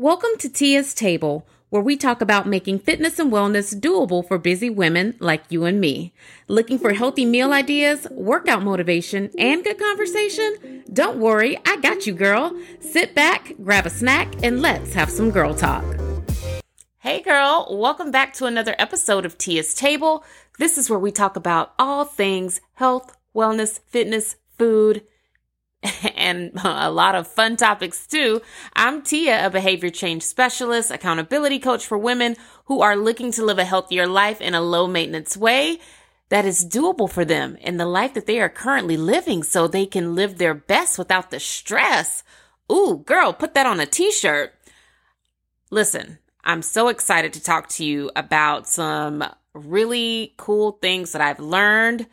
Welcome to Tia's Table, where we talk about making fitness and wellness doable for busy women like you and me. Looking for healthy meal ideas, workout motivation, and good conversation? Don't worry, I got you, girl. Sit back, grab a snack, and let's have some girl talk. Hey, girl, welcome back to another episode of Tia's Table. This is where we talk about all things health, wellness, fitness, food, and uh, a lot of fun topics too. I'm Tia, a behavior change specialist, accountability coach for women who are looking to live a healthier life in a low maintenance way that is doable for them in the life that they are currently living so they can live their best without the stress. Ooh, girl, put that on a t-shirt. Listen, I'm so excited to talk to you about some really cool things that I've learned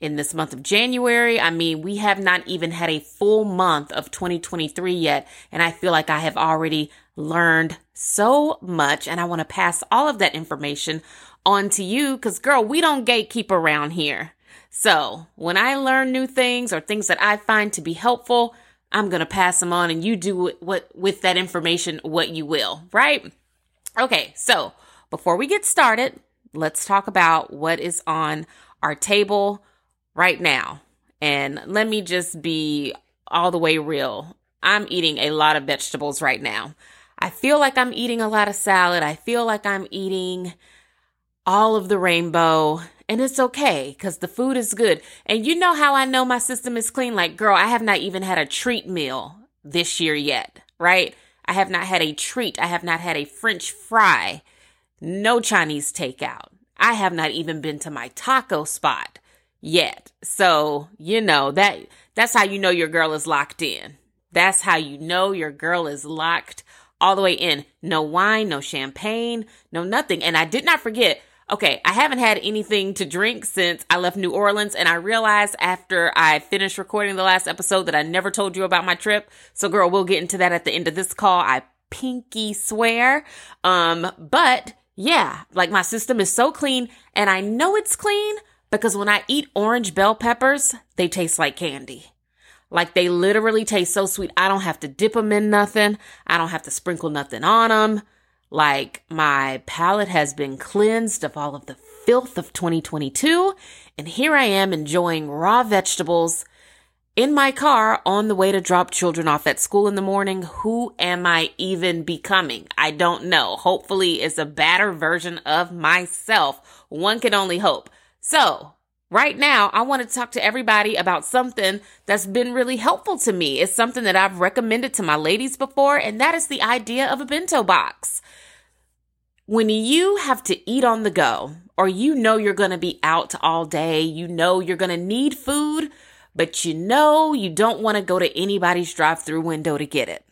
in this month of January. I mean, we have not even had a full month of 2023 yet. And I feel like I have already learned so much. And I want to pass all of that information on to you because, girl, we don't gatekeep around here. So when I learn new things or things that I find to be helpful, I'm going to pass them on and you do what with that information what you will, right? Okay, so before we get started, let's talk about what is on our table right now. And let me just be all the way real. I'm eating a lot of vegetables right now. I feel like I'm eating a lot of salad. I feel like I'm eating all of the rainbow. And it's okay because the food is good. And you know how I know my system is clean? Like, girl, I have not even had a treat meal this year yet, right? I have not had a treat. I have not had a French fry. No Chinese takeout. I have not even been to my taco spot yet. So, you know, that that's how you know your girl is locked in. That's how you know your girl is locked all the way in. No wine, no champagne, no nothing. And I did not forget, okay, I haven't had anything to drink since I left New Orleans. And I realized after I finished recording the last episode that I never told you about my trip. So, girl, we'll get into that at the end of this call. I pinky swear. Um, but yeah, like my system is so clean and I know it's clean because when I eat orange bell peppers, they taste like candy. Like they literally taste so sweet. I don't have to dip them in nothing. I don't have to sprinkle nothing on them. Like my palate has been cleansed of all of the filth of 2022. And here I am enjoying raw vegetables in my car on the way to drop children off at school in the morning. Who am I even becoming? I don't know. Hopefully it's a better version of myself. One can only hope. So, right now, I want to talk to everybody about something that's been really helpful to me. It's something that I've recommended to my ladies before, and that is the idea of a bento box. When you have to eat on the go, or you know you're going to be out all day, you know you're going to need food, but you know you don't want to go to anybody's drive through window to get it.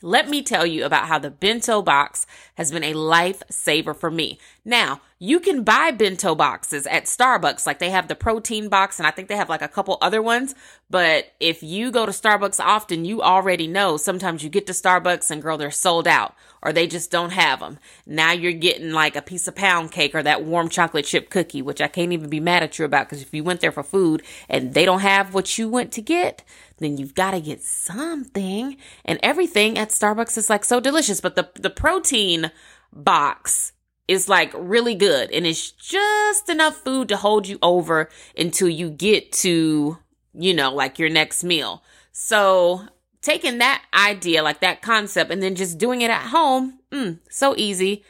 Let me tell you about how the bento box has been a lifesaver for me. Now, you can buy bento boxes at Starbucks. Like they have the protein box and I think they have like a couple other ones. But if you go to Starbucks often, you already know sometimes you get to Starbucks and girl, they're sold out or they just don't have them. Now you're getting like a piece of pound cake or that warm chocolate chip cookie, which I can't even be mad at you about because if you went there for food and they don't have what you went to get, then you've got to get something. And everything at Starbucks is like so delicious. But the, the protein box is like really good and it's just enough food to hold you over until you get to, you know, like your next meal. So taking that idea, like that concept, and then just doing it at home, mm, so easy.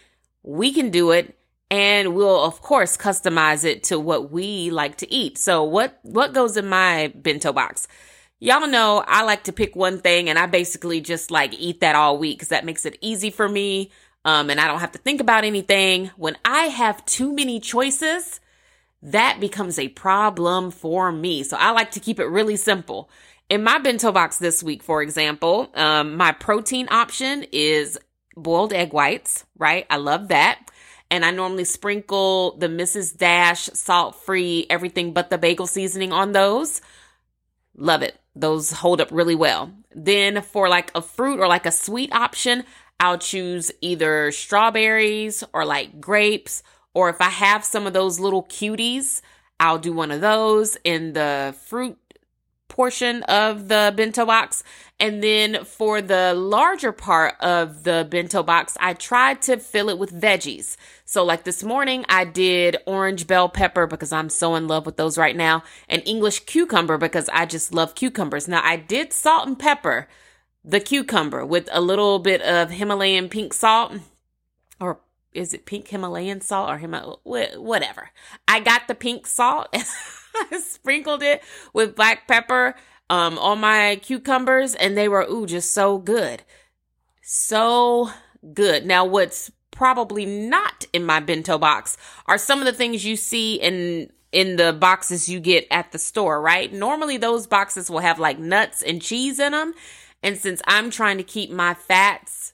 We can do it. And we'll of course customize it to what we like to eat. So what, what goes in my bento box? Y'all know I like to pick one thing and I basically just like eat that all week because that makes it easy for me um, and I don't have to think about anything. When I have too many choices, that becomes a problem for me. So I like to keep it really simple. In my bento box this week, for example, um, my protein option is boiled egg whites, right? I love that. And I normally sprinkle the Mrs. Dash salt free, everything but the bagel seasoning on those. Love it. Those hold up really well. Then for like a fruit or like a sweet option, I'll choose either strawberries or like grapes, or if I have some of those little cuties, I'll do one of those in the fruit portion of the bento box. And then for the larger part of the bento box, I tried to fill it with veggies. So like this morning, I did orange bell pepper because I'm so in love with those right now and English cucumber because I just love cucumbers. Now I did salt and pepper the cucumber with a little bit of Himalayan pink salt or is it pink Himalayan salt or Hima, whatever. I got the pink salt sprinkled it with black pepper um, on my cucumbers and they were, ooh, just so good. So good. Now, what's probably not in my bento box are some of the things you see in in the boxes you get at the store, right? Normally those boxes will have like nuts and cheese in them. And since I'm trying to keep my fats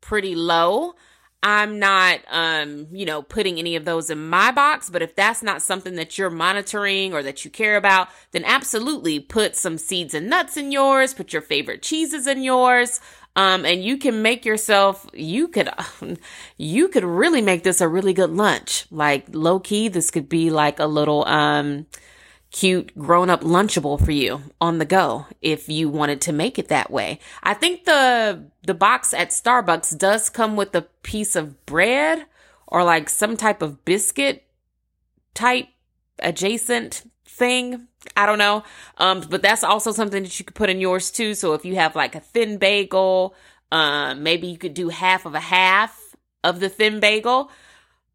pretty low, I'm not, um, you know, putting any of those in my box, but if that's not something that you're monitoring or that you care about, then absolutely put some seeds and nuts in yours, put your favorite cheeses in yours. Um, and you can make yourself, you could, you could really make this a really good lunch. Like low key, this could be like a little, um, cute grown up lunchable for you on the go if you wanted to make it that way. I think the the box at Starbucks does come with a piece of bread or like some type of biscuit type adjacent thing. I don't know. Um but that's also something that you could put in yours too. So if you have like a thin bagel, um maybe you could do half of a half of the thin bagel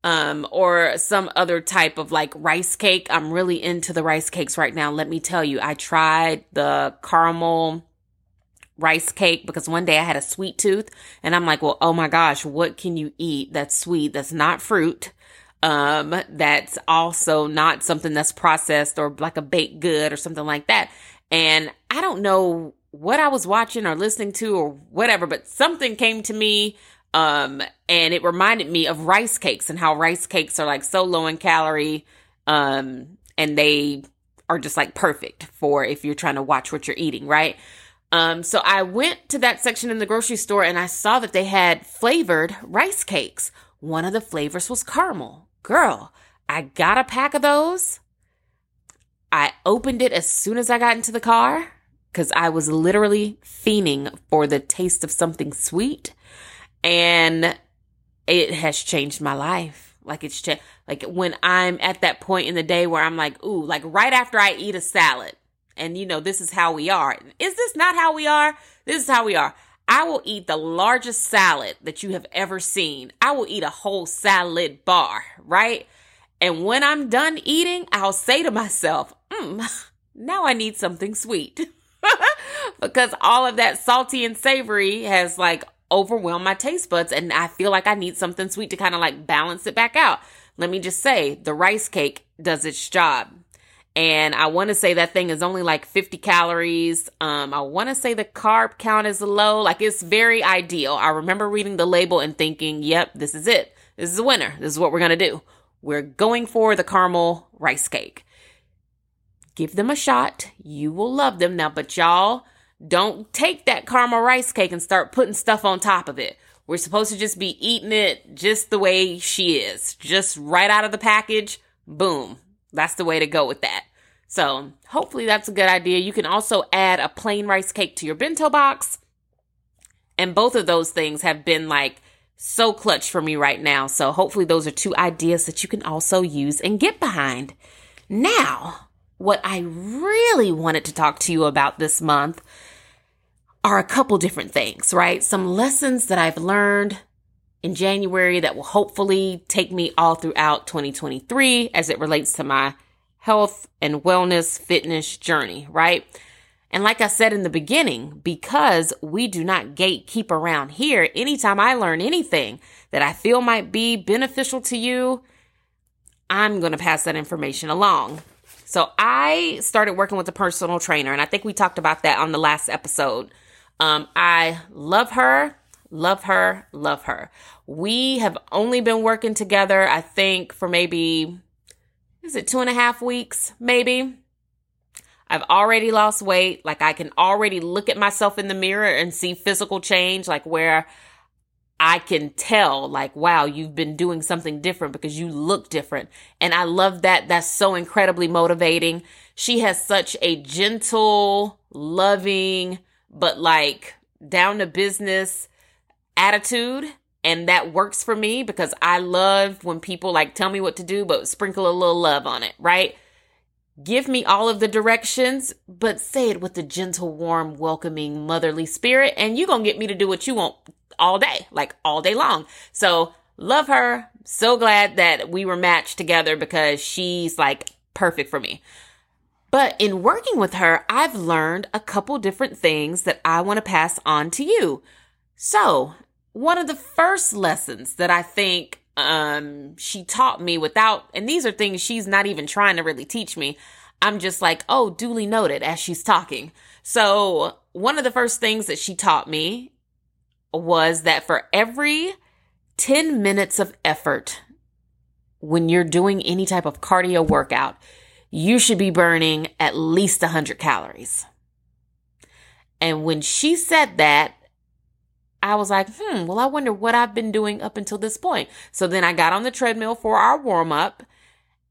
um, or some other type of like rice cake. I'm really into the rice cakes right now. Let me tell you, I tried the caramel rice cake because one day I had a sweet tooth and I'm like, well, oh my gosh, what can you eat that's sweet, that's not fruit? Um, that's also not something that's processed or like a baked good or something like that. And I don't know what I was watching or listening to or whatever, but something came to me um, and it reminded me of rice cakes and how rice cakes are like so low in calorie. Um, and they are just like perfect for if you're trying to watch what you're eating, right? Um, so I went to that section in the grocery store and I saw that they had flavored rice cakes. One of the flavors was caramel. Girl, I got a pack of those. I opened it as soon as I got into the car because I was literally fiending for the taste of something sweet and it has changed my life. Like it's changed. Like when I'm at that point in the day where I'm like, ooh, like right after I eat a salad, and you know, this is how we are. Is this not how we are? This is how we are. I will eat the largest salad that you have ever seen. I will eat a whole salad bar, right? And when I'm done eating, I'll say to myself, mm, now I need something sweet. because all of that salty and savory has like overwhelm my taste buds and I feel like I need something sweet to kind of like balance it back out. Let me just say the rice cake does its job. And I want to say that thing is only like 50 calories. Um, I want to say the carb count is low. Like it's very ideal. I remember reading the label and thinking, yep, this is it. This is a winner. This is what we're going to do. We're going for the caramel rice cake. Give them a shot. You will love them. Now, but y'all, don't take that caramel rice cake and start putting stuff on top of it. We're supposed to just be eating it just the way she is, just right out of the package. Boom. That's the way to go with that. So hopefully that's a good idea. You can also add a plain rice cake to your bento box. And both of those things have been like so clutch for me right now. So hopefully those are two ideas that you can also use and get behind. Now, what I really wanted to talk to you about this month are a couple different things, right? Some lessons that I've learned in January that will hopefully take me all throughout 2023 as it relates to my health and wellness fitness journey, right? And like I said in the beginning, because we do not gatekeep around here, anytime I learn anything that I feel might be beneficial to you, I'm going to pass that information along. So I started working with a personal trainer, and I think we talked about that on the last episode. Um, I love her, love her, love her. We have only been working together, I think, for maybe, is it two and a half weeks, maybe? I've already lost weight. Like I can already look at myself in the mirror and see physical change, like where I can tell, like, wow, you've been doing something different because you look different. And I love that. That's so incredibly motivating. She has such a gentle, loving, but like down to business attitude. And that works for me because I love when people like tell me what to do, but sprinkle a little love on it, right? Give me all of the directions, but say it with a gentle, warm, welcoming, motherly spirit, and you're gonna get me to do what you want all day, like all day long. So love her. So glad that we were matched together because she's like perfect for me. But in working with her, I've learned a couple different things that I want to pass on to you. So, one of the first lessons that I think um, she taught me without, and these are things she's not even trying to really teach me. I'm just like, oh, duly noted as she's talking. So, one of the first things that she taught me was that for every 10 minutes of effort when you're doing any type of cardio workout, you should be burning at least 100 calories. And when she said that, I was like, hmm, well, I wonder what I've been doing up until this point. So then I got on the treadmill for our warm up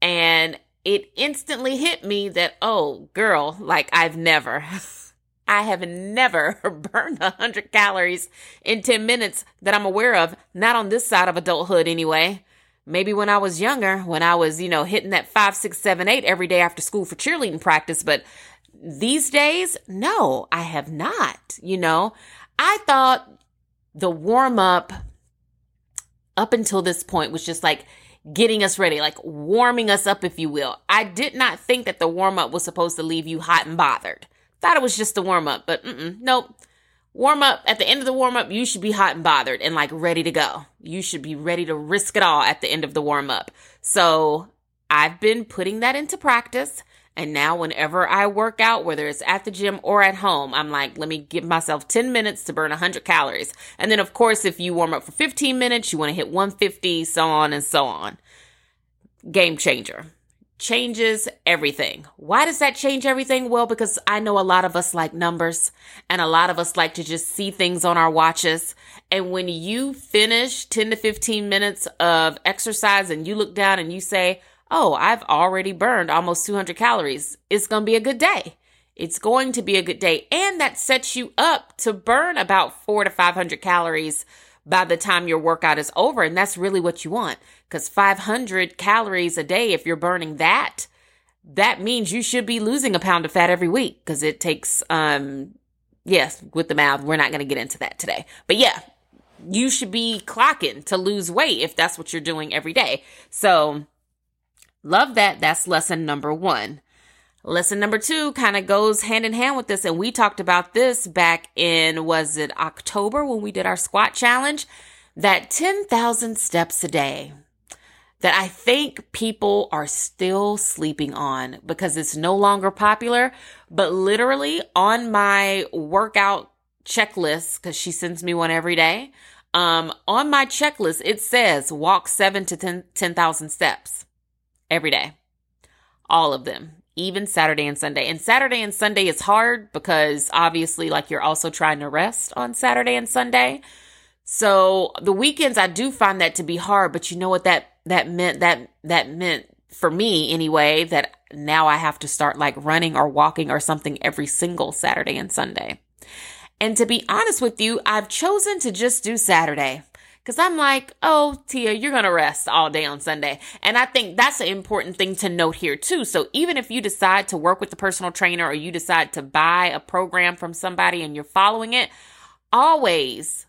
and it instantly hit me that, oh, girl, like I've never. I have never burned 100 calories in 10 minutes that I'm aware of, not on this side of adulthood anyway. Maybe when I was younger, when I was, you know, hitting that five, six, seven, eight every day after school for cheerleading practice. But these days, no, I have not. You know, I thought the warm up up until this point was just like getting us ready, like warming us up, if you will. I did not think that the warm up was supposed to leave you hot and bothered. Thought it was just the warm up, but nope. Warm up at the end of the warm up, you should be hot and bothered and like ready to go. You should be ready to risk it all at the end of the warm up. So I've been putting that into practice. And now, whenever I work out, whether it's at the gym or at home, I'm like, let me give myself 10 minutes to burn 100 calories. And then, of course, if you warm up for 15 minutes, you want to hit 150, so on and so on. Game changer changes everything. Why does that change everything? Well, because I know a lot of us like numbers and a lot of us like to just see things on our watches. And when you finish 10 to 15 minutes of exercise and you look down and you say, Oh, I've already burned almost 200 calories. It's going to be a good day. It's going to be a good day. And that sets you up to burn about four to 500 calories by the time your workout is over. And that's really what you want. Because 500 calories a day, if you're burning that, that means you should be losing a pound of fat every week because it takes, um, yes, with the mouth, we're not going to get into that today. But yeah, you should be clocking to lose weight if that's what you're doing every day. So, love that. That's lesson number one. Lesson number two kind of goes hand in hand with this. And we talked about this back in, was it October when we did our squat challenge? That 10,000 steps a day that I think people are still sleeping on because it's no longer popular. But literally on my workout checklist, because she sends me one every day, um, on my checklist, it says walk seven to 10,000 steps every day. All of them even Saturday and Sunday. And Saturday and Sunday is hard because obviously, like, you're also trying to rest on Saturday and Sunday. So the weekends, I do find that to be hard, but you know what that, that meant, that, that meant for me anyway, that now I have to start like running or walking or something every single Saturday and Sunday. And to be honest with you, I've chosen to just do Saturday. Cause I'm like, oh, Tia, you're to rest all day on Sunday. And I think that's an important thing to note here too. So even if you decide to work with the personal trainer or you decide to buy a program from somebody and you're following it, always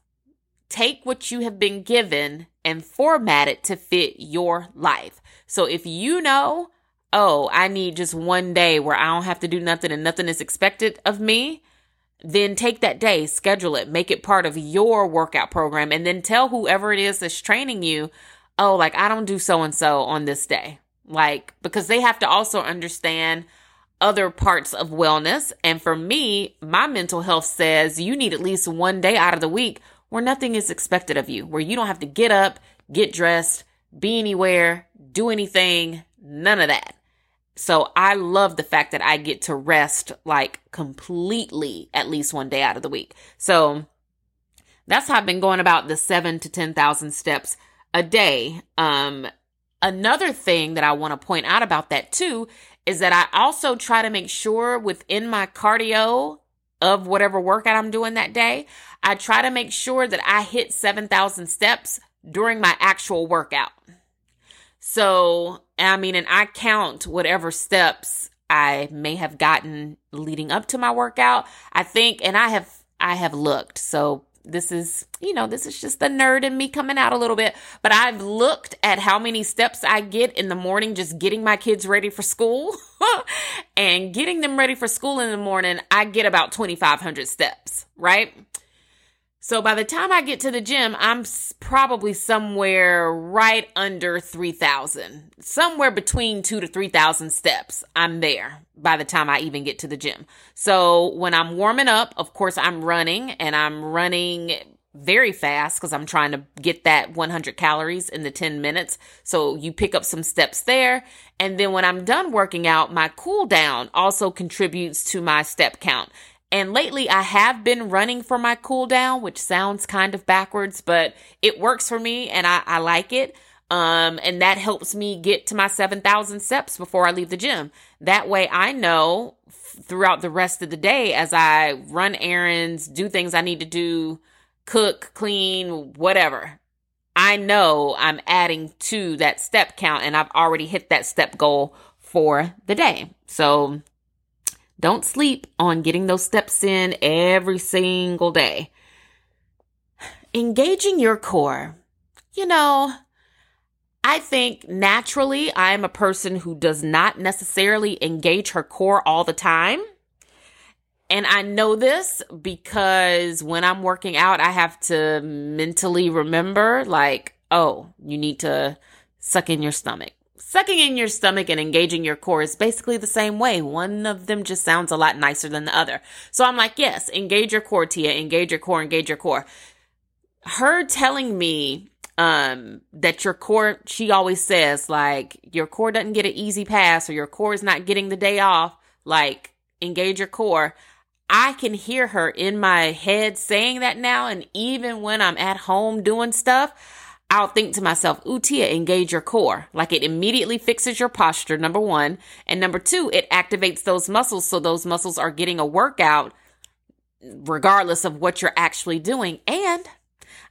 take what you have been given and format it to fit your life. So if you know, oh, I need just one day where I don't have to do nothing and nothing is expected of me, then take that day, schedule it, make it part of your workout program, and then tell whoever it is that's training you, oh, like I don't do so and so on this day. Like, because they have to also understand other parts of wellness. And for me, my mental health says you need at least one day out of the week where nothing is expected of you, where you don't have to get up, get dressed, be anywhere, do anything, none of that. So I love the fact that I get to rest like completely at least one day out of the week. So That's how I've been going about the seven to 10,000 steps a day. Um, another thing that I want to point out about that too is that I also try to make sure within my cardio of whatever workout I'm doing that day, I try to make sure that I hit 7,000 steps during my actual workout. So, I mean, and I count whatever steps I may have gotten leading up to my workout. I think, and I have, I have looked. So this is, you know, this is just the nerd in me coming out a little bit. But I've looked at how many steps I get in the morning just getting my kids ready for school and getting them ready for school in the morning. I get about 2,500 steps, right? So by the time I get to the gym, I'm probably somewhere right under 3,000, somewhere between two to 3,000 steps. I'm there by the time I even get to the gym. So when I'm warming up, of course, I'm running and I'm running very fast because I'm trying to get that 100 calories in the 10 minutes. So you pick up some steps there. And then when I'm done working out, my cool down also contributes to my step count. And lately I have been running for my cool down, which sounds kind of backwards, but it works for me and I, I like it. Um, and that helps me get to my 7,000 steps before I leave the gym. That way I know throughout the rest of the day as I run errands, do things I need to do, cook, clean, whatever. I know I'm adding to that step count and I've already hit that step goal for the day. So don't sleep on getting those steps in every single day. Engaging your core. You know, I think naturally I'm a person who does not necessarily engage her core all the time. And I know this because when I'm working out, I have to mentally remember, like, oh, you need to suck in your stomach. Sucking in your stomach and engaging your core is basically the same way. One of them just sounds a lot nicer than the other. So I'm like, yes, engage your core, Tia, engage your core, engage your core. Her telling me um that your core she always says like your core doesn't get an easy pass or your core is not getting the day off like engage your core i can hear her in my head saying that now and even when i'm at home doing stuff I'll think to myself, Utia, engage your core. Like it immediately fixes your posture, number one. And number two, it activates those muscles. So those muscles are getting a workout regardless of what you're actually doing. And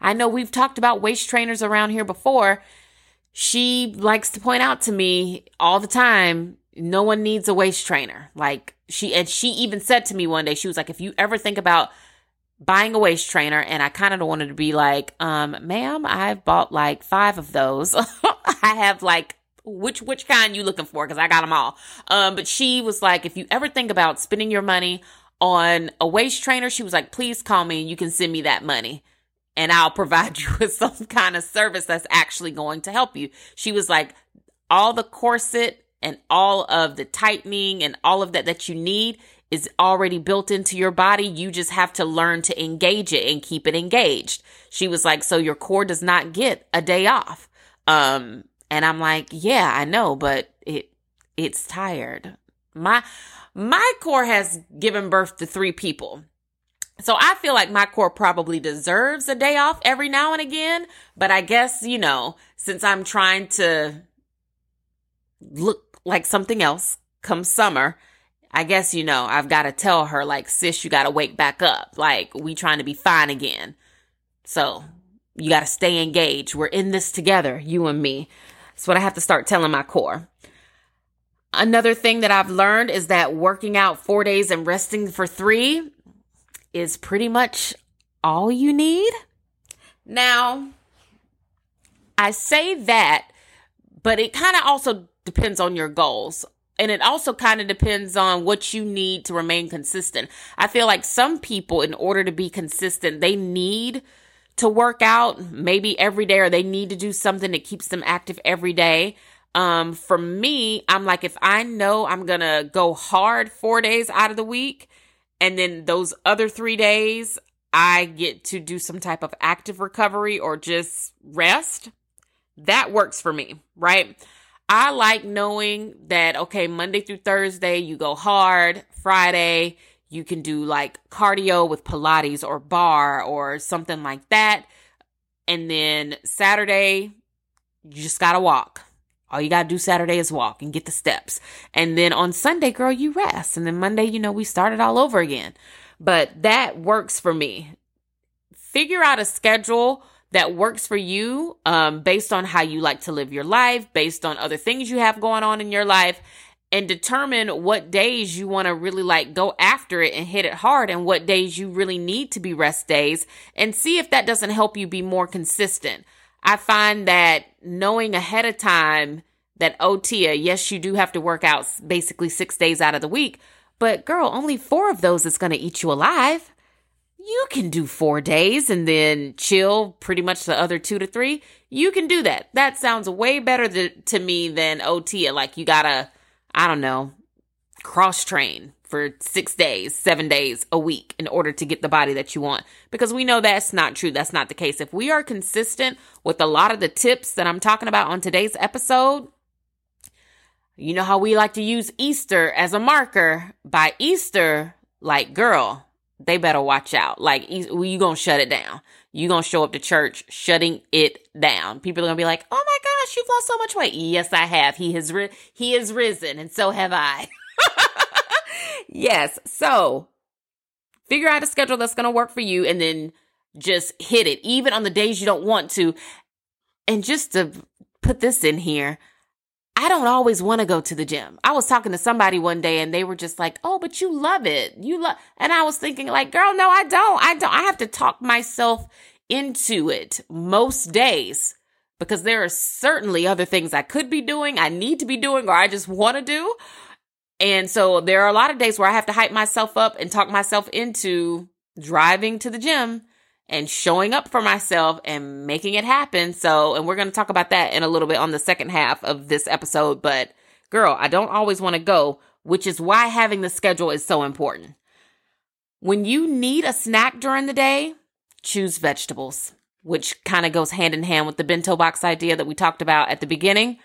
I know we've talked about waist trainers around here before. She likes to point out to me all the time, no one needs a waist trainer. Like she, and she even said to me one day, she was like, if you ever think about buying a waist trainer and I kind of wanted to be like, um, ma'am, I've bought like five of those. I have like which which kind you looking for because I got them all. Um, but she was like, if you ever think about spending your money on a waist trainer, she was like, please call me and you can send me that money. And I'll provide you with some kind of service that's actually going to help you. She was like, all the corset and all of the tightening and all of that that you need is already built into your body. You just have to learn to engage it and keep it engaged. She was like, so your core does not get a day off. Um, and I'm like, yeah, I know, but it, it's tired. My, my core has given birth to three people. So I feel like my core probably deserves a day off every now and again, but I guess, you know, since I'm trying to look like something else come summer, I guess, you know, I've got to tell her, like, sis, you got to wake back up. Like, we trying to be fine again. So you got to stay engaged. We're in this together, you and me. That's what I have to start telling my core. Another thing that I've learned is that working out four days and resting for three is pretty much all you need. Now, I say that, but it kind of also depends on your goals and it also kind of depends on what you need to remain consistent. I feel like some people, in order to be consistent, they need to work out maybe every day or they need to do something that keeps them active every day. Um, for me, I'm like, if I know I'm gonna go hard four days out of the week, and then those other three days, I get to do some type of active recovery or just rest, that works for me, right? I like knowing that, okay, Monday through Thursday, you go hard. Friday, You can do like cardio with Pilates or barre or something like that. And then Saturday, you just gotta walk. All you gotta do Saturday is walk and get the steps. And then on Sunday, girl, you rest. And then Monday, you know, we start it all over again. But that works for me. Figure out a schedule that works for you um, based on how you like to live your life, based on other things you have going on in your life, and determine what days you want to really like go after it and hit it hard and what days you really need to be rest days and see if that doesn't help you be more consistent. I find that knowing ahead of time that OT, yes, you do have to work out basically six days out of the week, but girl, only four of those is going to eat you alive. You can do four days and then chill pretty much the other two to three. You can do that. That sounds way better to, to me than OT. Like you gotta I don't know, cross train for six days, seven days a week in order to get the body that you want. Because we know that's not true. That's not the case. If we are consistent with a lot of the tips that I'm talking about on today's episode, you know how we like to use Easter as a marker. By Easter, like, girl, they better watch out. Like, you gonna shut it down. You gonna show up to church shutting it down. People are gonna be like, "Oh my gosh, you've lost so much weight." Yes, I have. He has ri- he has risen, and so have I. yes. So figure out a schedule that's gonna work for you, and then just hit it, even on the days you don't want to. And just to put this in here, I don't always want to go to the gym. I was talking to somebody one day and they were just like, "Oh, but you love it. You love." And I was thinking like, "Girl, no, I don't. I don't. I have to talk myself into it most days because there are certainly other things I could be doing, I need to be doing or I just want to do." And so there are a lot of days where I have to hype myself up and talk myself into driving to the gym and showing up for myself and making it happen. So, and we're going to talk about that in a little bit on the second half of this episode. But girl, I don't always want to go, which is why having the schedule is so important. When you need a snack during the day, choose vegetables, which kind of goes hand in hand with the bento box idea that we talked about at the beginning.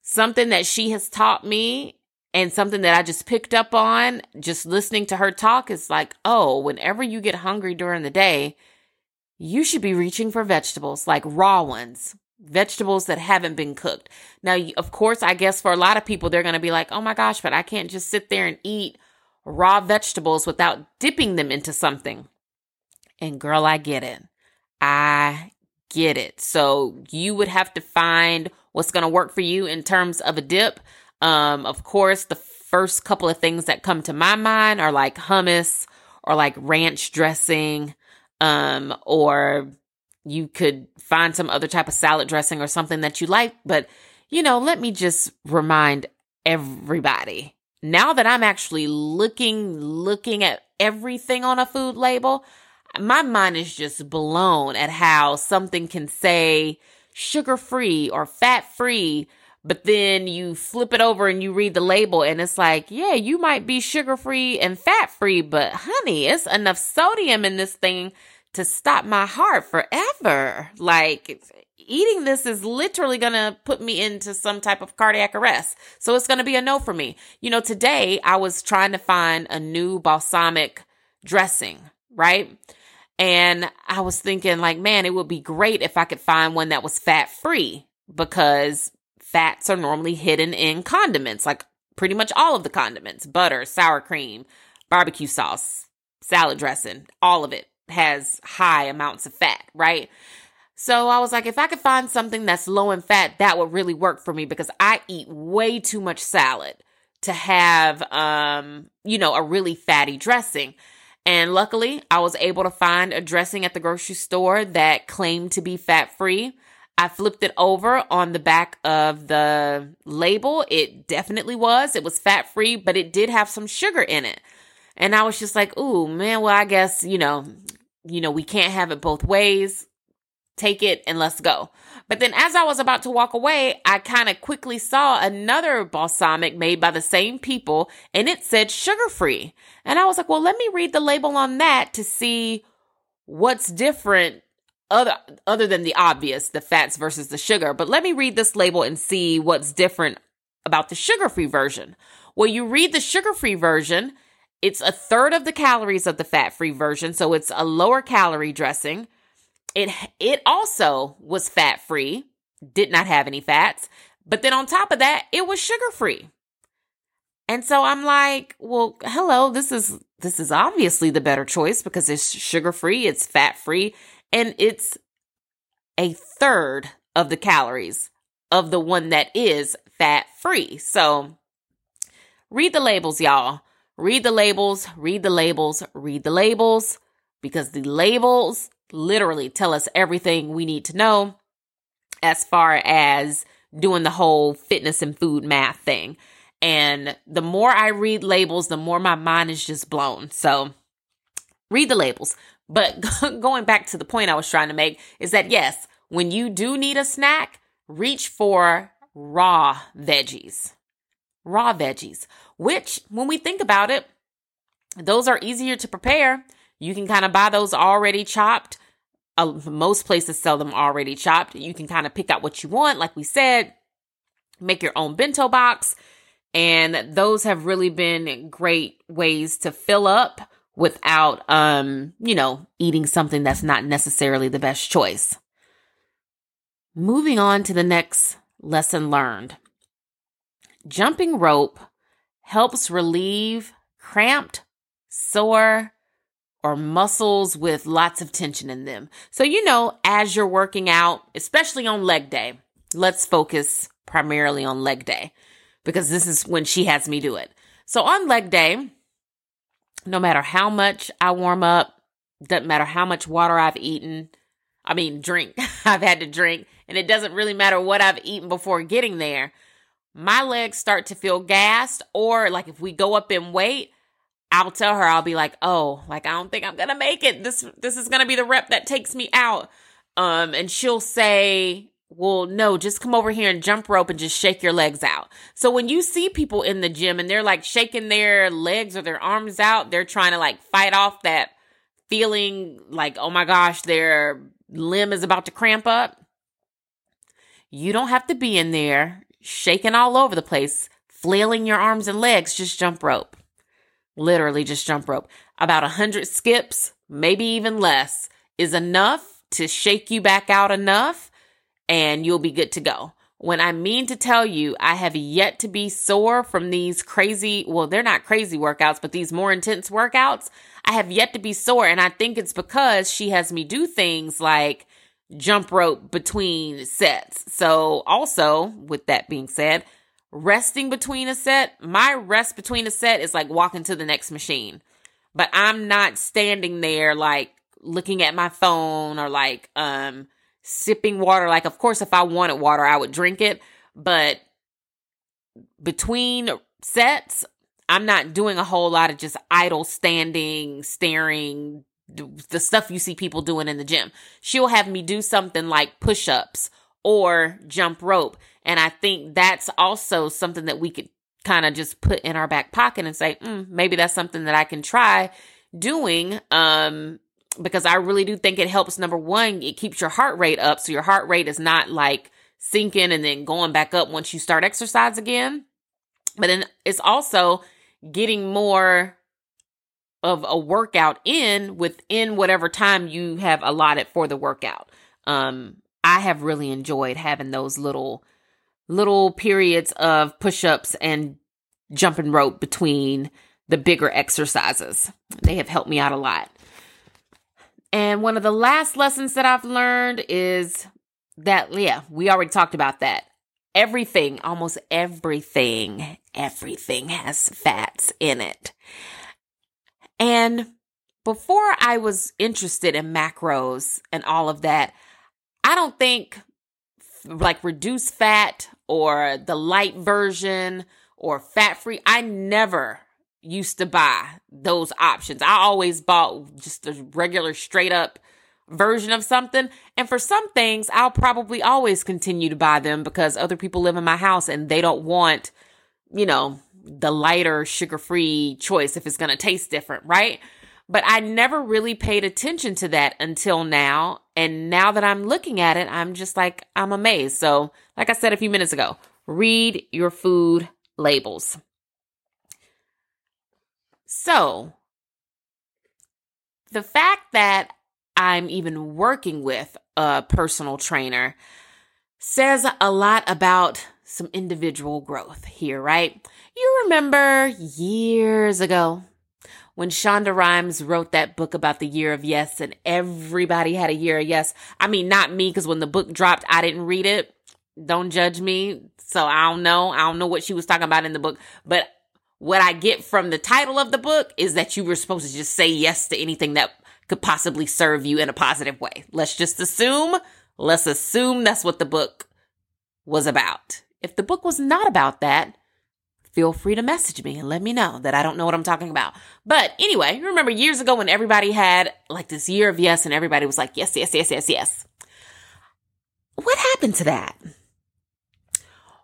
Something that she has taught me and something that I just picked up on just listening to her talk is like, oh, whenever you get hungry during the day, you should be reaching for vegetables, like raw ones, vegetables that haven't been cooked. Now, of course, I guess for a lot of people, they're going to be like, oh my gosh, but I can't just sit there and eat raw vegetables without dipping them into something. And girl, I get it. I get it. So you would have to find what's going to work for you in terms of a dip. Um, of course, the first couple of things that come to my mind are like hummus or like ranch dressing, um, or you could find some other type of salad dressing or something that you like. But, you know, let me just remind everybody now that I'm actually looking, looking at everything on a food label, my mind is just blown at how something can say sugar free or fat free but then you flip it over and you read the label and it's like, yeah, you might be sugar free and fat free, but honey, it's enough sodium in this thing to stop my heart forever. Like eating this is literally going to put me into some type of cardiac arrest. So it's going to be a no for me. You know, today I was trying to find a new balsamic dressing, right? And I was thinking like, man, it would be great if I could find one that was fat free because fats are normally hidden in condiments, like pretty much all of the condiments butter, sour cream, barbecue sauce, salad dressing, all of it has high amounts of fat, right? So I was like, if I could find something that's low in fat, that would really work for me because I eat way too much salad to have, um, you know, a really fatty dressing. And luckily, I was able to find a dressing at the grocery store that claimed to be fat free. I flipped it over on the back of the label. It definitely was. It was fat free, but it did have some sugar in it. And I was just like, ooh, man, well, I guess, you know, you know, we can't have it both ways. Take it and let's go. But then as I was about to walk away, I kind of quickly saw another balsamic made by the same people and it said sugar free. And I was like, well, let me read the label on that to see what's different other other than the obvious, the fats versus the sugar. But let me read this label and see what's different about the sugar-free version. Well, you read the sugar-free version it's a third of the calories of the fat free version, so it's a lower calorie dressing. It it also was fat free, did not have any fats, but then on top of that, it was sugar free. And so I'm like, well, hello, this is this is obviously the better choice because it's sugar free, it's fat free, and it's a third of the calories of the one that is fat free. So read the labels, y'all. Read the labels, read the labels, read the labels, because the labels literally tell us everything we need to know as far as doing the whole fitness and food math thing. And the more I read labels, the more my mind is just blown. So read the labels. But going back to the point I was trying to make is that yes, when you do need a snack, reach for raw veggies. Raw veggies, which when we think about it, those are easier to prepare. You can kind of buy those already chopped. Uh, most places sell them already chopped. You can kind of pick out what you want. Like we said, make your own bento box. And those have really been great ways to fill up without, um, you know, eating something that's not necessarily the best choice. Moving on to the next lesson learned. Jumping rope helps relieve cramped, sore, or muscles with lots of tension in them. So, you know, as you're working out, especially on leg day, let's focus primarily on leg day because this is when she has me do it. So on leg day, no matter how much I warm up, doesn't matter how much water I've eaten, I mean, drink, I've had to drink, and it doesn't really matter what I've eaten before getting there. My legs start to feel gassed, or like if we go up in weight, I'll tell her, I'll be like, oh, like I don't think I'm gonna make it. This this is gonna be the rep that takes me out. Um, and she'll say, well, no, just come over here and jump rope and just shake your legs out. So when you see people in the gym and they're like shaking their legs or their arms out, they're trying to like fight off that feeling like, oh my gosh, their limb is about to cramp up. You don't have to be in there shaking all over the place, flailing your arms and legs, just jump rope. Literally just jump rope. About a hundred skips, maybe even less, is enough to shake you back out enough and you'll be good to go. When I mean to tell you, I have yet to be sore from these crazy, well, they're not crazy workouts, but these more intense workouts. I have yet to be sore. And I think it's because she has me do things like jump rope between sets. So, also, with that being said, resting between a set, my rest between a set is like walking to the next machine. But I'm not standing there like looking at my phone or like, um, sipping water. Like, of course, if I wanted water, I would drink it. But between sets, I'm not doing a whole lot of just idle standing, staring, the stuff you see people doing in the gym. She'll have me do something like push ups or jump rope. And I think that's also something that we could kind of just put in our back pocket and say, mm, maybe that's something that I can try doing um because I really do think it helps. Number one, it keeps your heart rate up. So your heart rate is not like sinking and then going back up once you start exercise again. But then it's also getting more of a workout in within whatever time you have allotted for the workout. Um, I have really enjoyed having those little, little periods of push ups and jumping rope between the bigger exercises. They have helped me out a lot. And one of the last lessons that I've learned is that, yeah, we already talked about that. Everything, almost everything, everything has fats in it. And before I was interested in macros and all of that, I don't think like reduced fat or the light version or fat free, I never used to buy those options. I always bought just a regular straight up version of something. And for some things, I'll probably always continue to buy them because other people live in my house and they don't want, you know, the lighter sugar free choice if it's going to taste different, right? But I never really paid attention to that until now. And now that I'm looking at it, I'm just like, I'm amazed. So, like I said a few minutes ago, read your food labels. So, the fact that I'm even working with a personal trainer says a lot about some individual growth here, right? You remember years ago when Shonda Rhimes wrote that book about the year of yes and everybody had a year of yes. I mean, not me, because when the book dropped, I didn't read it. Don't judge me. So I don't know. I don't know what she was talking about in the book, but what I get from the title of the book is that you were supposed to just say yes to anything that could possibly serve you in a positive way. Let's just assume, let's assume that's what the book was about. If the book was not about that, feel free to message me and let me know that I don't know what I'm talking about. But anyway, remember years ago when everybody had like this year of yes and everybody was like, yes, yes, yes, yes, yes. What happened to that?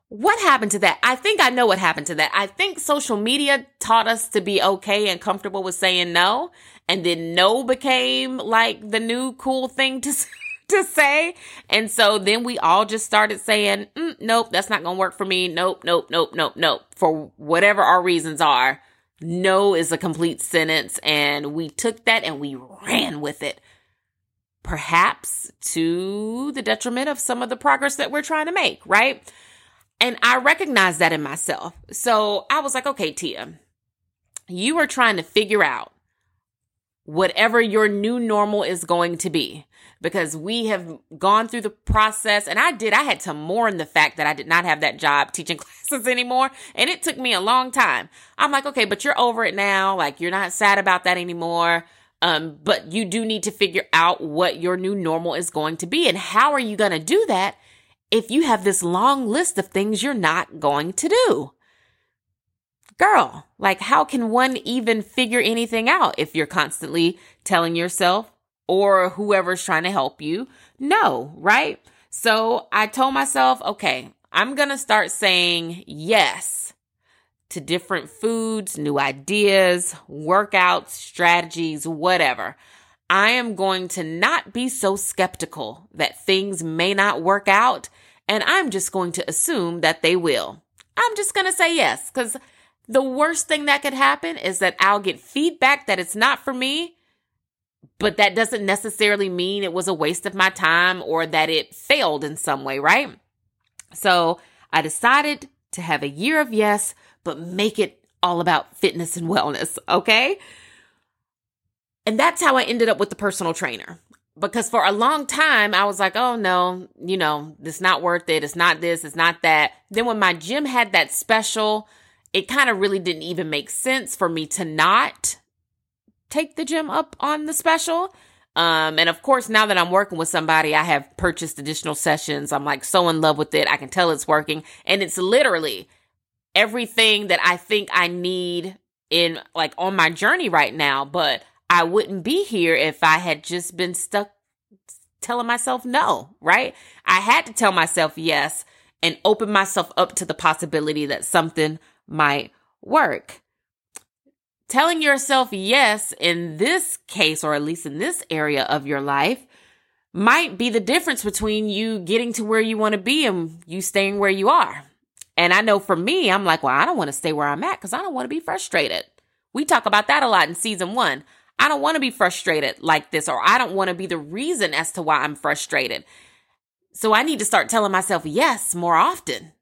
What happened to that? I think I know what happened to that. I think social media taught us to be okay and comfortable with saying no. And then no became like the new cool thing to to say. And so then we all just started saying, mm, nope, that's not going to work for me. Nope, nope, nope, nope, nope. For whatever our reasons are, no is a complete sentence. And we took that and we ran with it. Perhaps to the detriment of some of the progress that we're trying to make, right? And I recognize that in myself. So I was like, okay, Tia, you are trying to figure out whatever your new normal is going to be because we have gone through the process and I did I had to mourn the fact that I did not have that job teaching classes anymore and it took me a long time. I'm like, "Okay, but you're over it now. Like you're not sad about that anymore." Um, but you do need to figure out what your new normal is going to be and how are you going to do that if you have this long list of things you're not going to do? Girl, like how can one even figure anything out if you're constantly telling yourself or whoever's trying to help you no, right? So I told myself, okay, I'm going to start saying yes to different foods, new ideas, workouts, strategies, whatever. I am going to not be so skeptical that things may not work out, and I'm just going to assume that they will. I'm just going to say yes because the worst thing that could happen is that I'll get feedback that it's not for me. But that doesn't necessarily mean it was a waste of my time or that it failed in some way, right? So I decided to have a year of yes, but make it all about fitness and wellness. Okay. And that's how I ended up with the personal trainer. Because for a long time, I was like, oh no, you know, it's not worth it. It's not this, it's not that. Then when my gym had that special, it kind of really didn't even make sense for me to not take the gym up on the special. Um, and of course, now that I'm working with somebody, I have purchased additional sessions. I'm like so in love with it. I can tell it's working. And it's literally everything that I think I need in like on my journey right now. But I wouldn't be here if I had just been stuck telling myself no, right? I had to tell myself yes and open myself up to the possibility that something might work. Telling yourself yes in this case, or at least in this area of your life, might be the difference between you getting to where you want to be and you staying where you are. And I know for me, I'm like, well, I don't want to stay where I'm at because I don't want to be frustrated. We talk about that a lot in season one. I don't want to be frustrated like this, or I don't want to be the reason as to why I'm frustrated. So I need to start telling myself yes more often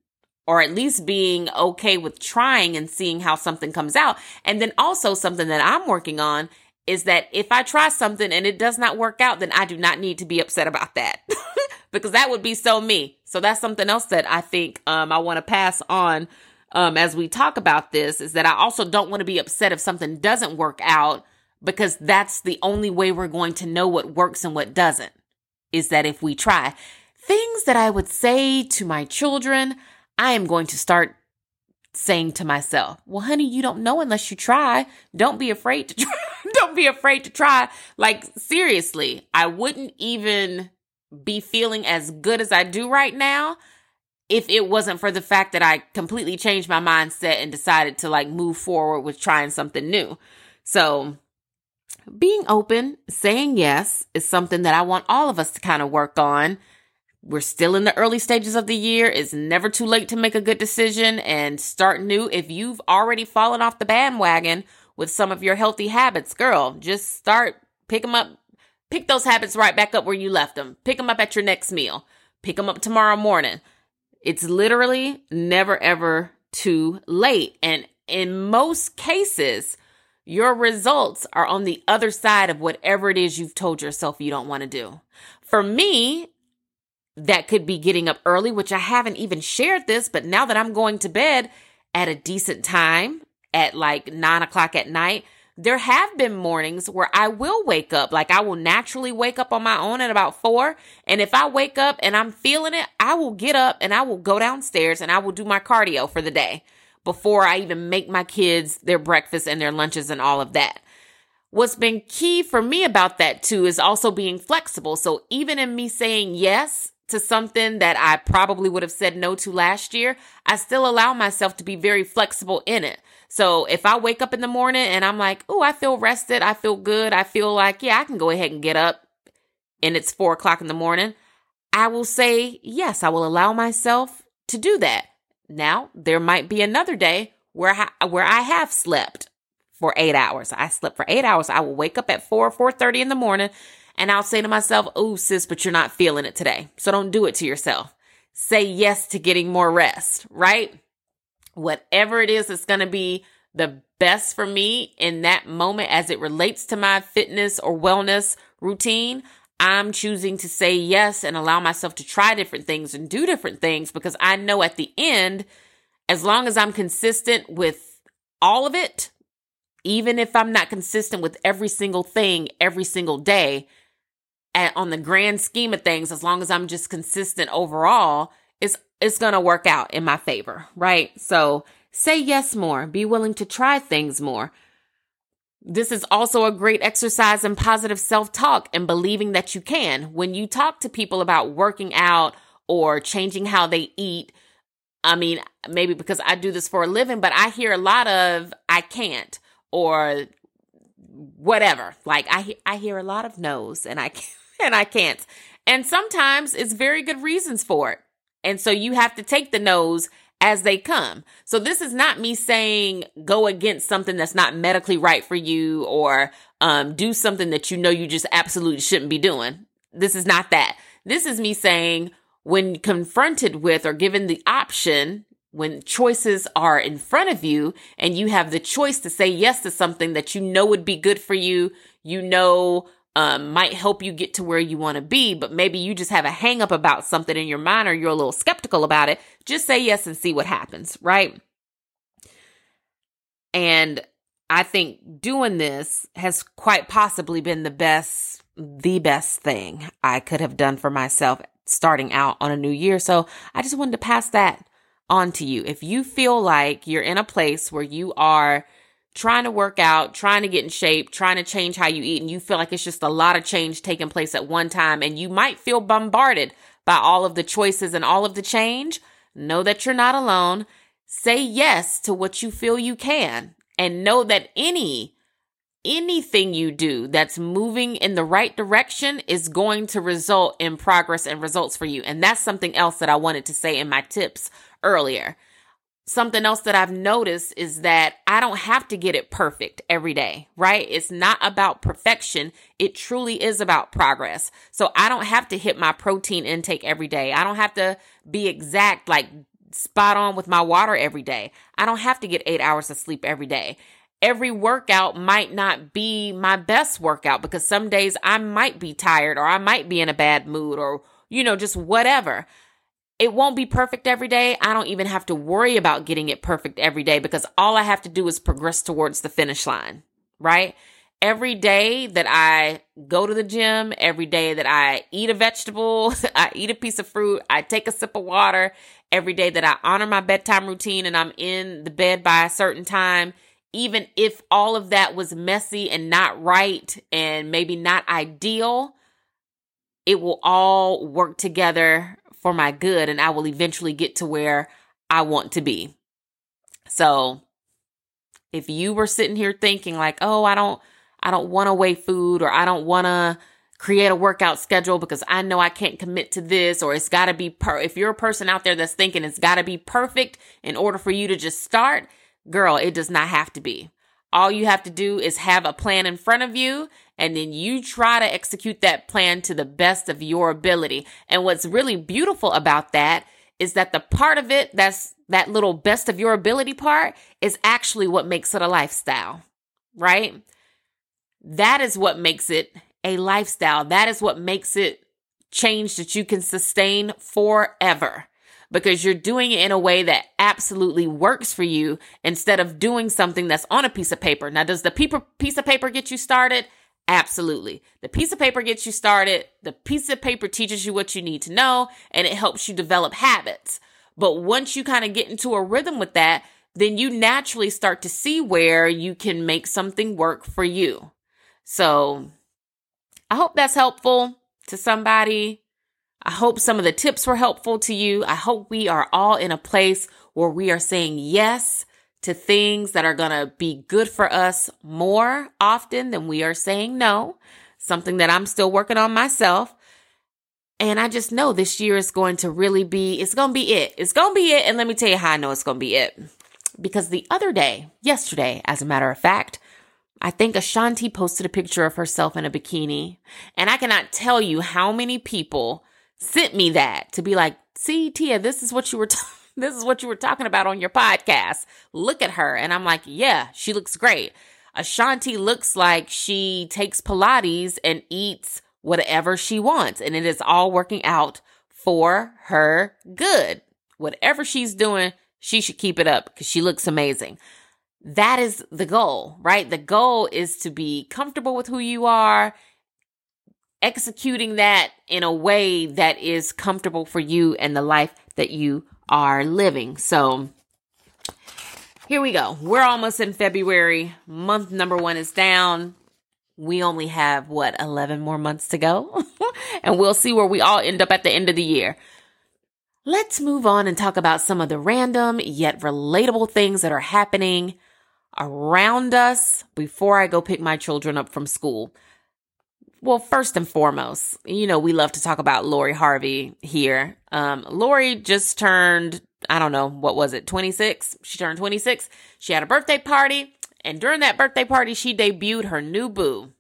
or at least being okay with trying and seeing how something comes out. And then also something that I'm working on is that if I try something and it does not work out, then I do not need to be upset about that because that would be so me. So that's something else that I think um, I want to pass on um, as we talk about this is that I also don't want to be upset if something doesn't work out because that's the only way we're going to know what works and what doesn't is that if we try. Things that I would say to my children, I am going to start saying to myself, well, honey, you don't know unless you try. Don't be afraid to try. don't be afraid to try. Like, seriously, I wouldn't even be feeling as good as I do right now if it wasn't for the fact that I completely changed my mindset and decided to like move forward with trying something new. So, being open, saying yes is something that I want all of us to kind of work on we're still in the early stages of the year. It's never too late to make a good decision and start new. If you've already fallen off the bandwagon with some of your healthy habits, girl, just start pick them up pick those habits right back up where you left them. Pick them up at your next meal. Pick them up tomorrow morning. It's literally never ever too late. And in most cases, your results are on the other side of whatever it is you've told yourself you don't want to do. For me, that could be getting up early, which I haven't even shared this, but now that I'm going to bed at a decent time at like nine o'clock at night, there have been mornings where I will wake up. Like I will naturally wake up on my own at about four. And if I wake up and I'm feeling it, I will get up and I will go downstairs and I will do my cardio for the day before I even make my kids their breakfast and their lunches and all of that. What's been key for me about that too is also being flexible. So even in me saying yes to something that I probably would have said no to last year, I still allow myself to be very flexible in it. So if I wake up in the morning and I'm like, oh, I feel rested, I feel good, I feel like, yeah, I can go ahead and get up and it's four o'clock in the morning, I will say, yes, I will allow myself to do that. Now, there might be another day where I, where I have slept for eight hours. I slept for eight hours. I will wake up at four, four thirty in the morning, and I'll say to myself, "Oh, sis, but you're not feeling it today, so don't do it to yourself. Say yes to getting more rest, right? whatever it is that's going to be the best for me in that moment as it relates to my fitness or wellness routine, I'm choosing to say yes and allow myself to try different things and do different things because I know at the end, as long as I'm consistent with all of it, even if I'm not consistent with every single thing every single day, at, on the grand scheme of things, as long as I'm just consistent overall, it's it's to work out in my favor, right? So say yes more, be willing to try things more. This is also a great exercise in positive self talk and believing that you can. When you talk to people about working out or changing how they eat, I mean, maybe because I do this for a living, but I hear a lot of I can't or whatever. Like I I hear a lot of no's and I and I can't. And sometimes it's very good reasons for it. And so you have to take the no's as they come. So this is not me saying go against something that's not medically right for you or um, do something that you know you just absolutely shouldn't be doing. This is not that. This is me saying when confronted with or given the option, when choices are in front of you and you have the choice to say yes to something that you know would be good for you, you know um, might help you get to where you want to be, but maybe you just have a hang up about something in your mind or you're a little skeptical about it, just say yes and see what happens, right? And I think doing this has quite possibly been the best, the best thing I could have done for myself starting out on a new year. So I just wanted to pass that on to you. If you feel like you're in a place where you are trying to work out, trying to get in shape, trying to change how you eat, and you feel like it's just a lot of change taking place at one time, and you might feel bombarded by all of the choices and all of the change, know that you're not alone. Say yes to what you feel you can, and know that any anything you do that's moving in the right direction is going to result in progress and results for you. And that's something else that I wanted to say in my tips earlier something else that I've noticed is that I don't have to get it perfect every day, right? It's not about perfection. It truly is about progress. So I don't have to hit my protein intake every day. I don't have to be exact, like spot on with my water every day. I don't have to get eight hours of sleep every day. Every workout might not be my best workout because some days I might be tired or I might be in a bad mood or, you know, just whatever it won't be perfect every day. I don't even have to worry about getting it perfect every day because all I have to do is progress towards the finish line, right? Every day that I go to the gym, every day that I eat a vegetable, I eat a piece of fruit, I take a sip of water, every day that I honor my bedtime routine and I'm in the bed by a certain time, even if all of that was messy and not right and maybe not ideal, it will all work together for my good and I will eventually get to where I want to be. So if you were sitting here thinking like, "Oh, I don't I don't want to weigh food or I don't want to create a workout schedule because I know I can't commit to this or it's got to be per if you're a person out there that's thinking it's got to be perfect in order for you to just start, girl, it does not have to be. All you have to do is have a plan in front of you and then you try to execute that plan to the best of your ability. And what's really beautiful about that is that the part of it that's that little best of your ability part is actually what makes it a lifestyle, right? That is what makes it a lifestyle. That is what makes it change that you can sustain forever because you're doing it in a way that absolutely works for you instead of doing something that's on a piece of paper. Now, does the piece of paper get you started? Absolutely. The piece of paper gets you started. The piece of paper teaches you what you need to know and it helps you develop habits. But once you kind of get into a rhythm with that, then you naturally start to see where you can make something work for you. So I hope that's helpful to somebody. I hope some of the tips were helpful to you. I hope we are all in a place where we are saying yes to things that are going to be good for us more often than we are saying no. Something that I'm still working on myself. And I just know this year is going to really be, it's going to be it. It's going to be it. And let me tell you how I know it's going to be it. Because the other day, yesterday, as a matter of fact, I think Ashanti posted a picture of herself in a bikini. And I cannot tell you how many people sent me that to be like, see, Tia, this is what you were talking this is what you were talking about on your podcast. Look at her. And I'm like, yeah, she looks great. Ashanti looks like she takes Pilates and eats whatever she wants, and it is all working out for her good. Whatever she's doing, she should keep it up because she looks amazing. That is the goal, right? The goal is to be comfortable with who you are, executing that in a way that is comfortable for you and the life that you are living. So here we go. We're almost in February. Month number one is down. We only have what, 11 more months to go? and we'll see where we all end up at the end of the year. Let's move on and talk about some of the random yet relatable things that are happening around us before I go pick my children up from school. Well, first and foremost, you know, we love to talk about Lori Harvey here. Um, Lori just turned, I don't know, what was it, 26? She turned 26. She had a birthday party, and during that birthday party, she debuted her new boo.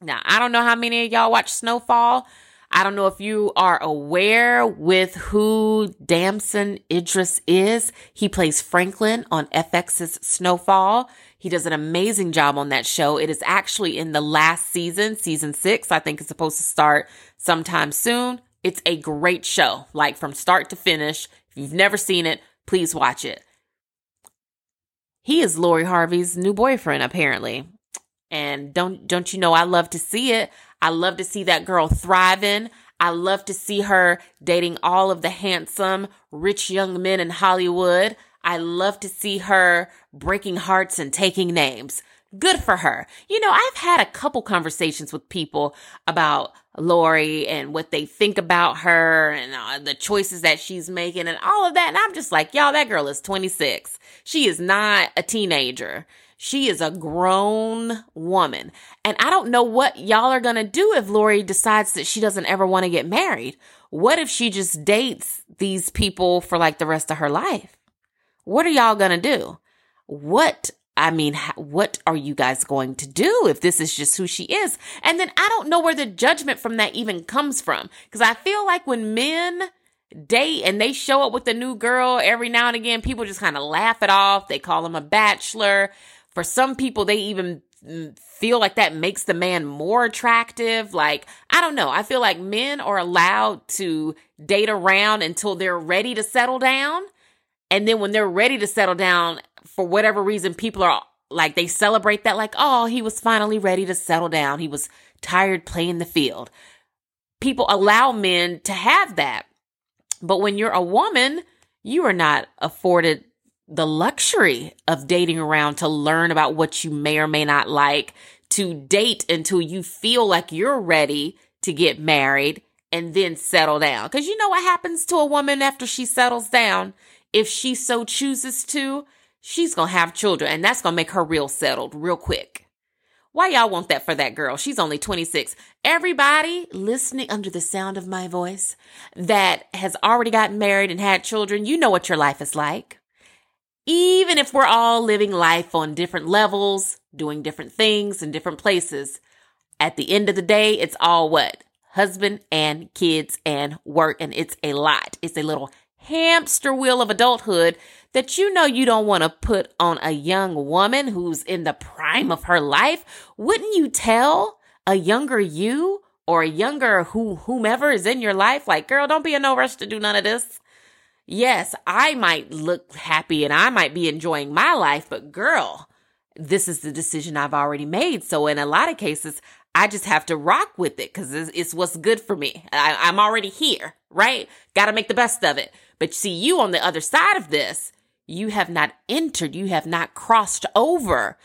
Now, I don't know how many of y'all watch Snowfall. I don't know if you are aware with who Damson Idris is. He plays Franklin on FX's Snowfall. He does an amazing job on that show. It is actually in the last season, season six. I think it's supposed to start sometime soon. It's a great show, like from start to finish. If you've never seen it, please watch it. He is Lori Harvey's new boyfriend, apparently. And don't don't you know I love to see it. I love to see that girl thriving. I love to see her dating all of the handsome, rich young men in Hollywood. I love to see her breaking hearts and taking names. Good for her. You know, I've had a couple conversations with people about Lori and what they think about her and uh, the choices that she's making and all of that. And I'm just like, y'all, that girl is 26. She is not a teenager. She is a grown woman. And I don't know what y'all are going to do if Lori decides that she doesn't ever want to get married. What if she just dates these people for like the rest of her life? What are y'all going to do? What I mean, what are you guys going to do if this is just who she is? And then I don't know where the judgment from that even comes from. Cause I feel like when men date and they show up with a new girl every now and again, people just kind of laugh it off. They call them a bachelor. For some people, they even mm, feel like that makes the man more attractive. Like, I don't know. I feel like men are allowed to date around until they're ready to settle down. And then when they're ready to settle down, for whatever reason, people are like, they celebrate that, like, oh, he was finally ready to settle down. He was tired playing the field. People allow men to have that. But when you're a woman, you are not afforded the luxury of dating around to learn about what you may or may not like, to date until you feel like you're ready to get married and then settle down. Because you know what happens to a woman after she settles down? If she so chooses to, she's going to have children and that's going to make her real settled real quick. Why y'all want that for that girl? She's only 26. Everybody listening under the sound of my voice that has already gotten married and had children, you know what your life is like. even if we're all living life on different levels, doing different things in different places, at the end of the day, it's all what? Husband and kids and work. And it's a lot. It's a little hamster wheel of adulthood that you know you don't want to put on a young woman who's in the prime of her life. Wouldn't you tell a younger you or a younger who whomever is in your life like, girl, don't be in no rush to do none of this? Yes, I might look happy and I might be enjoying my life, but girl, this is the decision I've already made. So in a lot of cases, I just have to rock with it because it's, what's good for me. I, I'm already here, right? Got to make the best of it. But see, you on the other side of this, you have not entered, you have not crossed over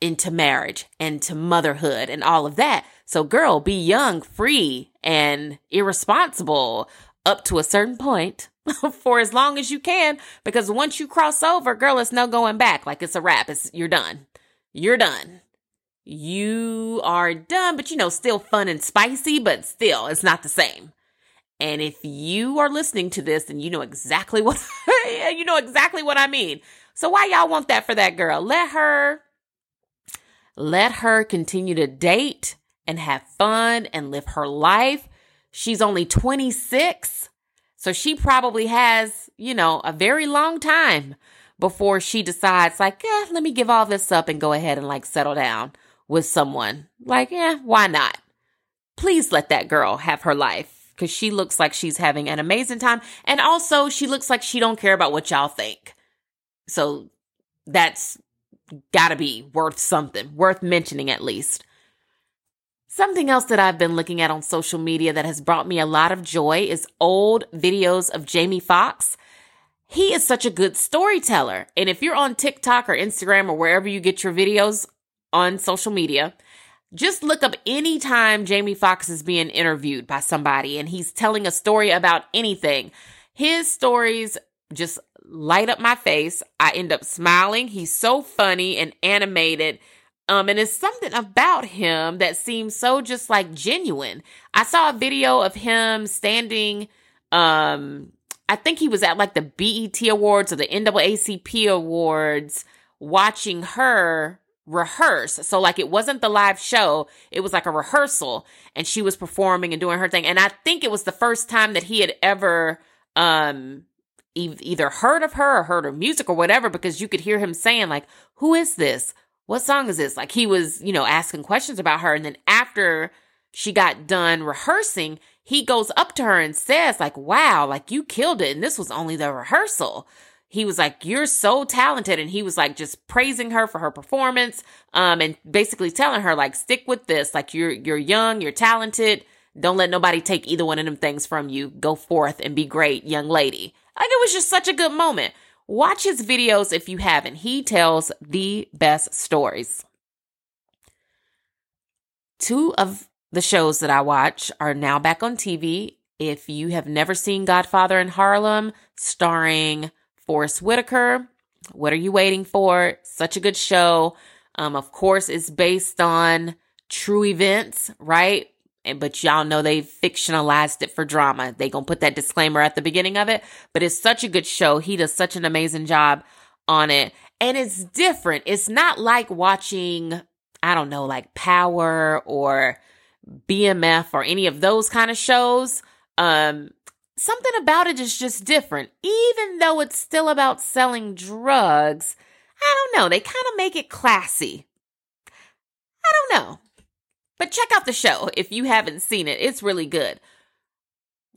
into marriage and to motherhood and all of that. So, girl, be young, free, and irresponsible up to a certain point for as long as you can because once you cross over, girl, it's no going back. Like it's a wrap. It's you're done. You're done. You are done, but you know, still fun and spicy, but still it's not the same. And if you are listening to this and you know exactly what you know exactly what I mean. So why y'all want that for that girl? Let her let her continue to date and have fun and live her life. She's only 26. So she probably has, you know, a very long time before she decides, like, yeah, let me give all this up and go ahead and like settle down with someone. Like, yeah, why not? Please let that girl have her life because she looks like she's having an amazing time. And also she looks like she don't care about what y'all think. So that's gotta be worth something, worth mentioning at least. Something else that I've been looking at on social media that has brought me a lot of joy is old videos of Jamie Foxx. He is such a good storyteller. And if you're on TikTok or Instagram or wherever you get your videos on social media, just look up any time Jamie Foxx is being interviewed by somebody and he's telling a story about anything. His stories just light up my face. I end up smiling. He's so funny and animated um, and it's something about him that seems so just like genuine. I saw a video of him standing, um, I think he was at like the BET Awards or the NAACP Awards watching her rehearse. So like it wasn't the live show, it was like a rehearsal and she was performing and doing her thing. And I think it was the first time that he had ever um e- either heard of her or heard her music or whatever because you could hear him saying like, "Who is this? what song is this? Like he was, you know, asking questions about her. And then after she got done rehearsing, he goes up to her and says, like, wow, like you killed it. And this was only the rehearsal. He was like, you're so talented. And he was like, just praising her for her performance. Um, and basically telling her, like, stick with this. Like you're, you're young, you're talented. Don't let nobody take either one of them things from you. Go forth and be great, young lady. Like it was just such a good moment. Watch his videos if you haven't. He tells the best stories. Two of the shows that I watch are now back on TV. If you have never seen Godfather in Harlem, starring Forest Whitaker, what are you waiting for? Such a good show. Um, of course, it's based on true events, right? And but y'all know they fictionalized it for drama. They gonna put that disclaimer at the beginning of it. But it's such a good show. He does such an amazing job on it. And it's different. It's not like watching, I don't know, like Power or BMF or any of those kind of shows. Um, something about it is just different. Even though it's still about selling drugs, I don't know. They kind of make it classy. I don't know. But check out the show if you haven't seen it. It's really good.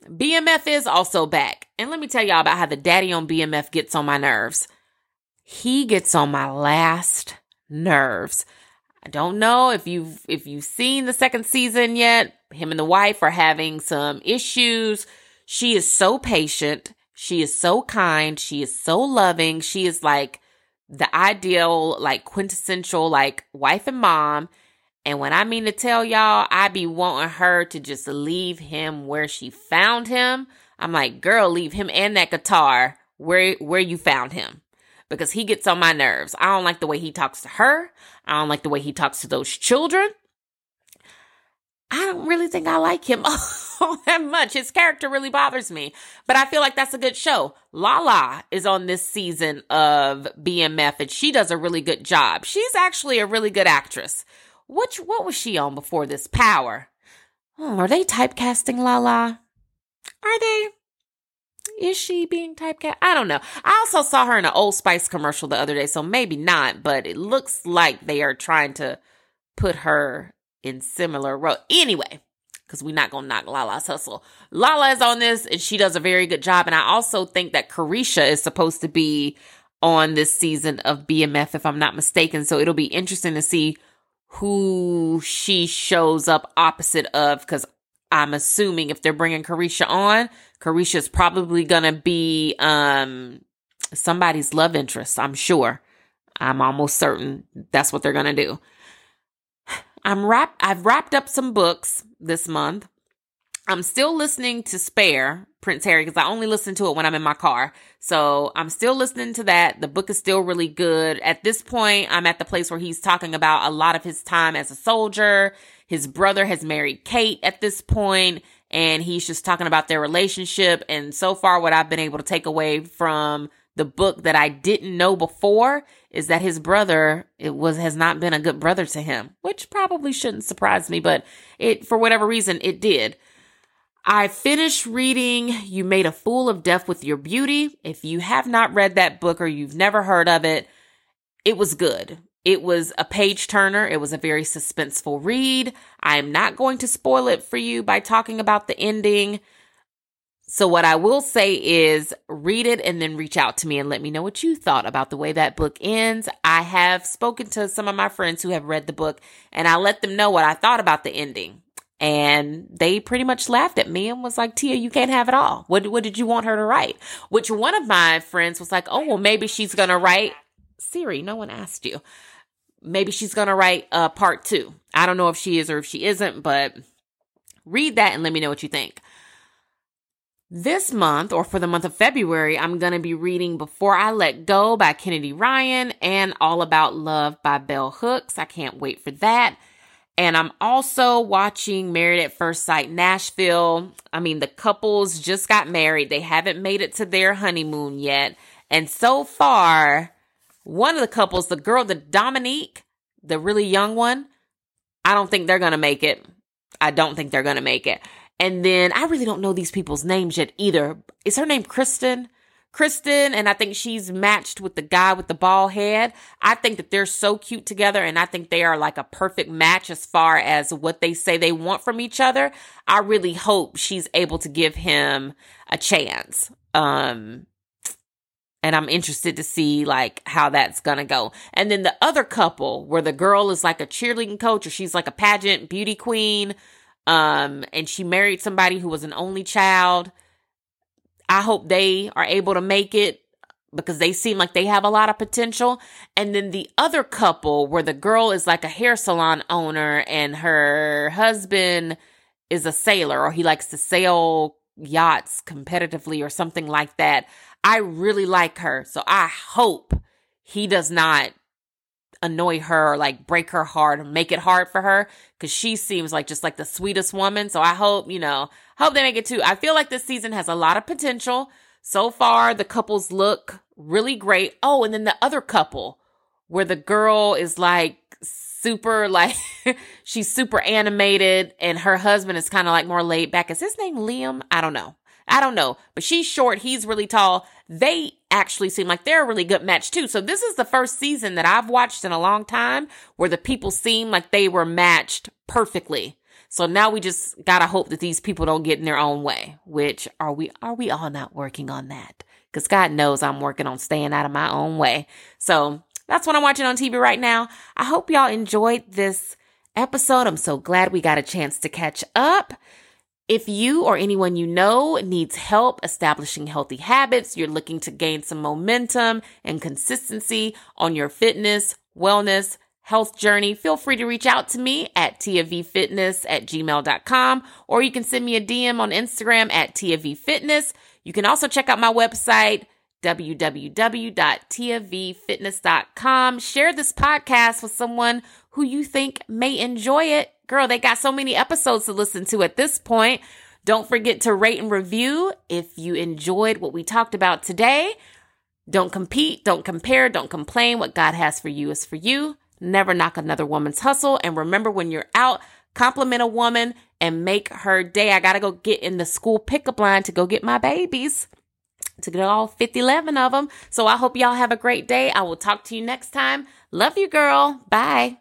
BMF is also back. And let me tell y'all about how the daddy on BMF gets on my nerves. He gets on my last nerves. I don't know if you've if you've seen the second season yet. Him and the wife are having some issues. She is so patient. She is so kind. She is so loving. She is like the ideal, like quintessential, like wife and mom. And when I mean to tell y'all, I be wanting her to just leave him where she found him. I'm like, girl, leave him and that guitar where where you found him. Because he gets on my nerves. I don't like the way he talks to her. I don't like the way he talks to those children. I don't really think I like him all that much. His character really bothers me, but I feel like that's a good show. Lala is on this season of BMF and she does a really good job. She's actually a really good actress. Which, what was she on before this? Power. Oh, are they typecasting Lala? Are they? Is she being typecast? I don't know. I also saw her in an Old Spice commercial the other day, so maybe not, but it looks like they are trying to put her in similar role. Anyway, because we're not gonna knock Lala's hustle. Lala is on this and she does a very good job. And I also think that Caresha is supposed to be on this season of BMF, if I'm not mistaken. So it'll be interesting to see who she shows up opposite of because I'm assuming if they're bringing Caresha on, Caresha is probably gonna be um somebody's love interest. I'm sure. I'm almost certain that's what they're gonna do. I'm wrap. I've wrapped up some books this month. I'm still listening to Spare Prince Harry because I only listen to it when I'm in my car. So I'm still listening to that. The book is still really good. At this point, I'm at the place where he's talking about a lot of his time as a soldier his brother has married Kate at this point, and he's just talking about their relationship. And so far, what I've been able to take away from the book that I didn't know before is that his brother it was has not been a good brother to him, which probably shouldn't surprise me, but it for whatever reason it did. I finished reading You Made a Fool of Death with Your Beauty. If you have not read that book or you've never heard of it, it was good. It was a page turner. It was a very suspenseful read. I am not going to spoil it for you by talking about the ending. So, what I will say is read it and then reach out to me and let me know what you thought about the way that book ends. I have spoken to some of my friends who have read the book and I let them know what I thought about the ending. And they pretty much laughed at me and was like, Tia, you can't have it all. What, what did you want her to write? Which one of my friends was like, oh, well, maybe she's going to write Siri. No one asked you maybe she's going to write a part two. I don't know if she is or if she isn't, but read that and let me know what you think. This month, or for the month of February, I'm going to be reading Before I Let Go by Kennedy Ryan and All About Love by Bell Hooks. I can't wait for that. And I'm also watching Married at First Sight Nashville. I mean, the couples just got married. They haven't made it to their honeymoon yet. And so far, one of the couples, the girl, the Dominique, the really young one, I don't think they're going to make it. I don't think they're going to make it. And then I really don't know these people's names yet either. Is her name Kristen? Kristen, and I think she's matched with the guy with the bald head. I think that they're so cute together, and I think they are like a perfect match as far as what they say they want from each other. I really hope she's able to give him a chance. Um, and I'm interested to see like how that's gonna go. And then the other couple where the girl is like a cheerleading coach or she's like a pageant beauty queen, um, and she married somebody who was an only child. I hope they are able to make it because they seem like they have a lot of potential. And then the other couple where the girl is like a hair salon owner and her husband is a sailor or he likes to sail yachts competitively or something like that. I really like her. So I hope he does not annoy her or like break her heart or make it hard for her because she seems like just like the sweetest woman. So I hope, you know, hope they make it too. I feel like this season has a lot of potential. So far, the couples look really great. Oh, and then the other couple where the girl is like super, like, she's super animated and her husband is kind of like more laid back. Is his name Liam? I don't know. I don't know, but she's short. He's really tall. They actually seem like they're a really good match too. So this is the first season that I've watched in a long time where the people seem like they were matched perfectly. So now we just gotta hope that these people don't get in their own way. Which are we? Are we all not working on that? Because God knows I'm working on staying out of my own way. So that's what I'm watching on TV right now. I hope y'all enjoyed this episode. I'm so glad we got a chance to catch up. If you or anyone you know needs help establishing healthy habits, you're looking to gain some momentum and consistency on your fitness, wellness, health journey, feel free to reach out to me at tiavfitness at gmail.com or you can send me a DM on Instagram at tiavfitness. You can also check out my website, www.tiavfitness.com. Share this podcast with someone who you think may enjoy it girl, they got so many episodes to listen to at this point. Don't forget to rate and review if you enjoyed what we talked about today. Don't compete, don't compare, don't complain. What God has for you is for you. Never knock another woman's hustle. And remember, when you're out, compliment a woman and make her day. I got to go get in the school pickup line to go get my babies, to get all 50, 11 of them. So I hope y'all have a great day. I will talk to you next time. Love you, girl. Bye.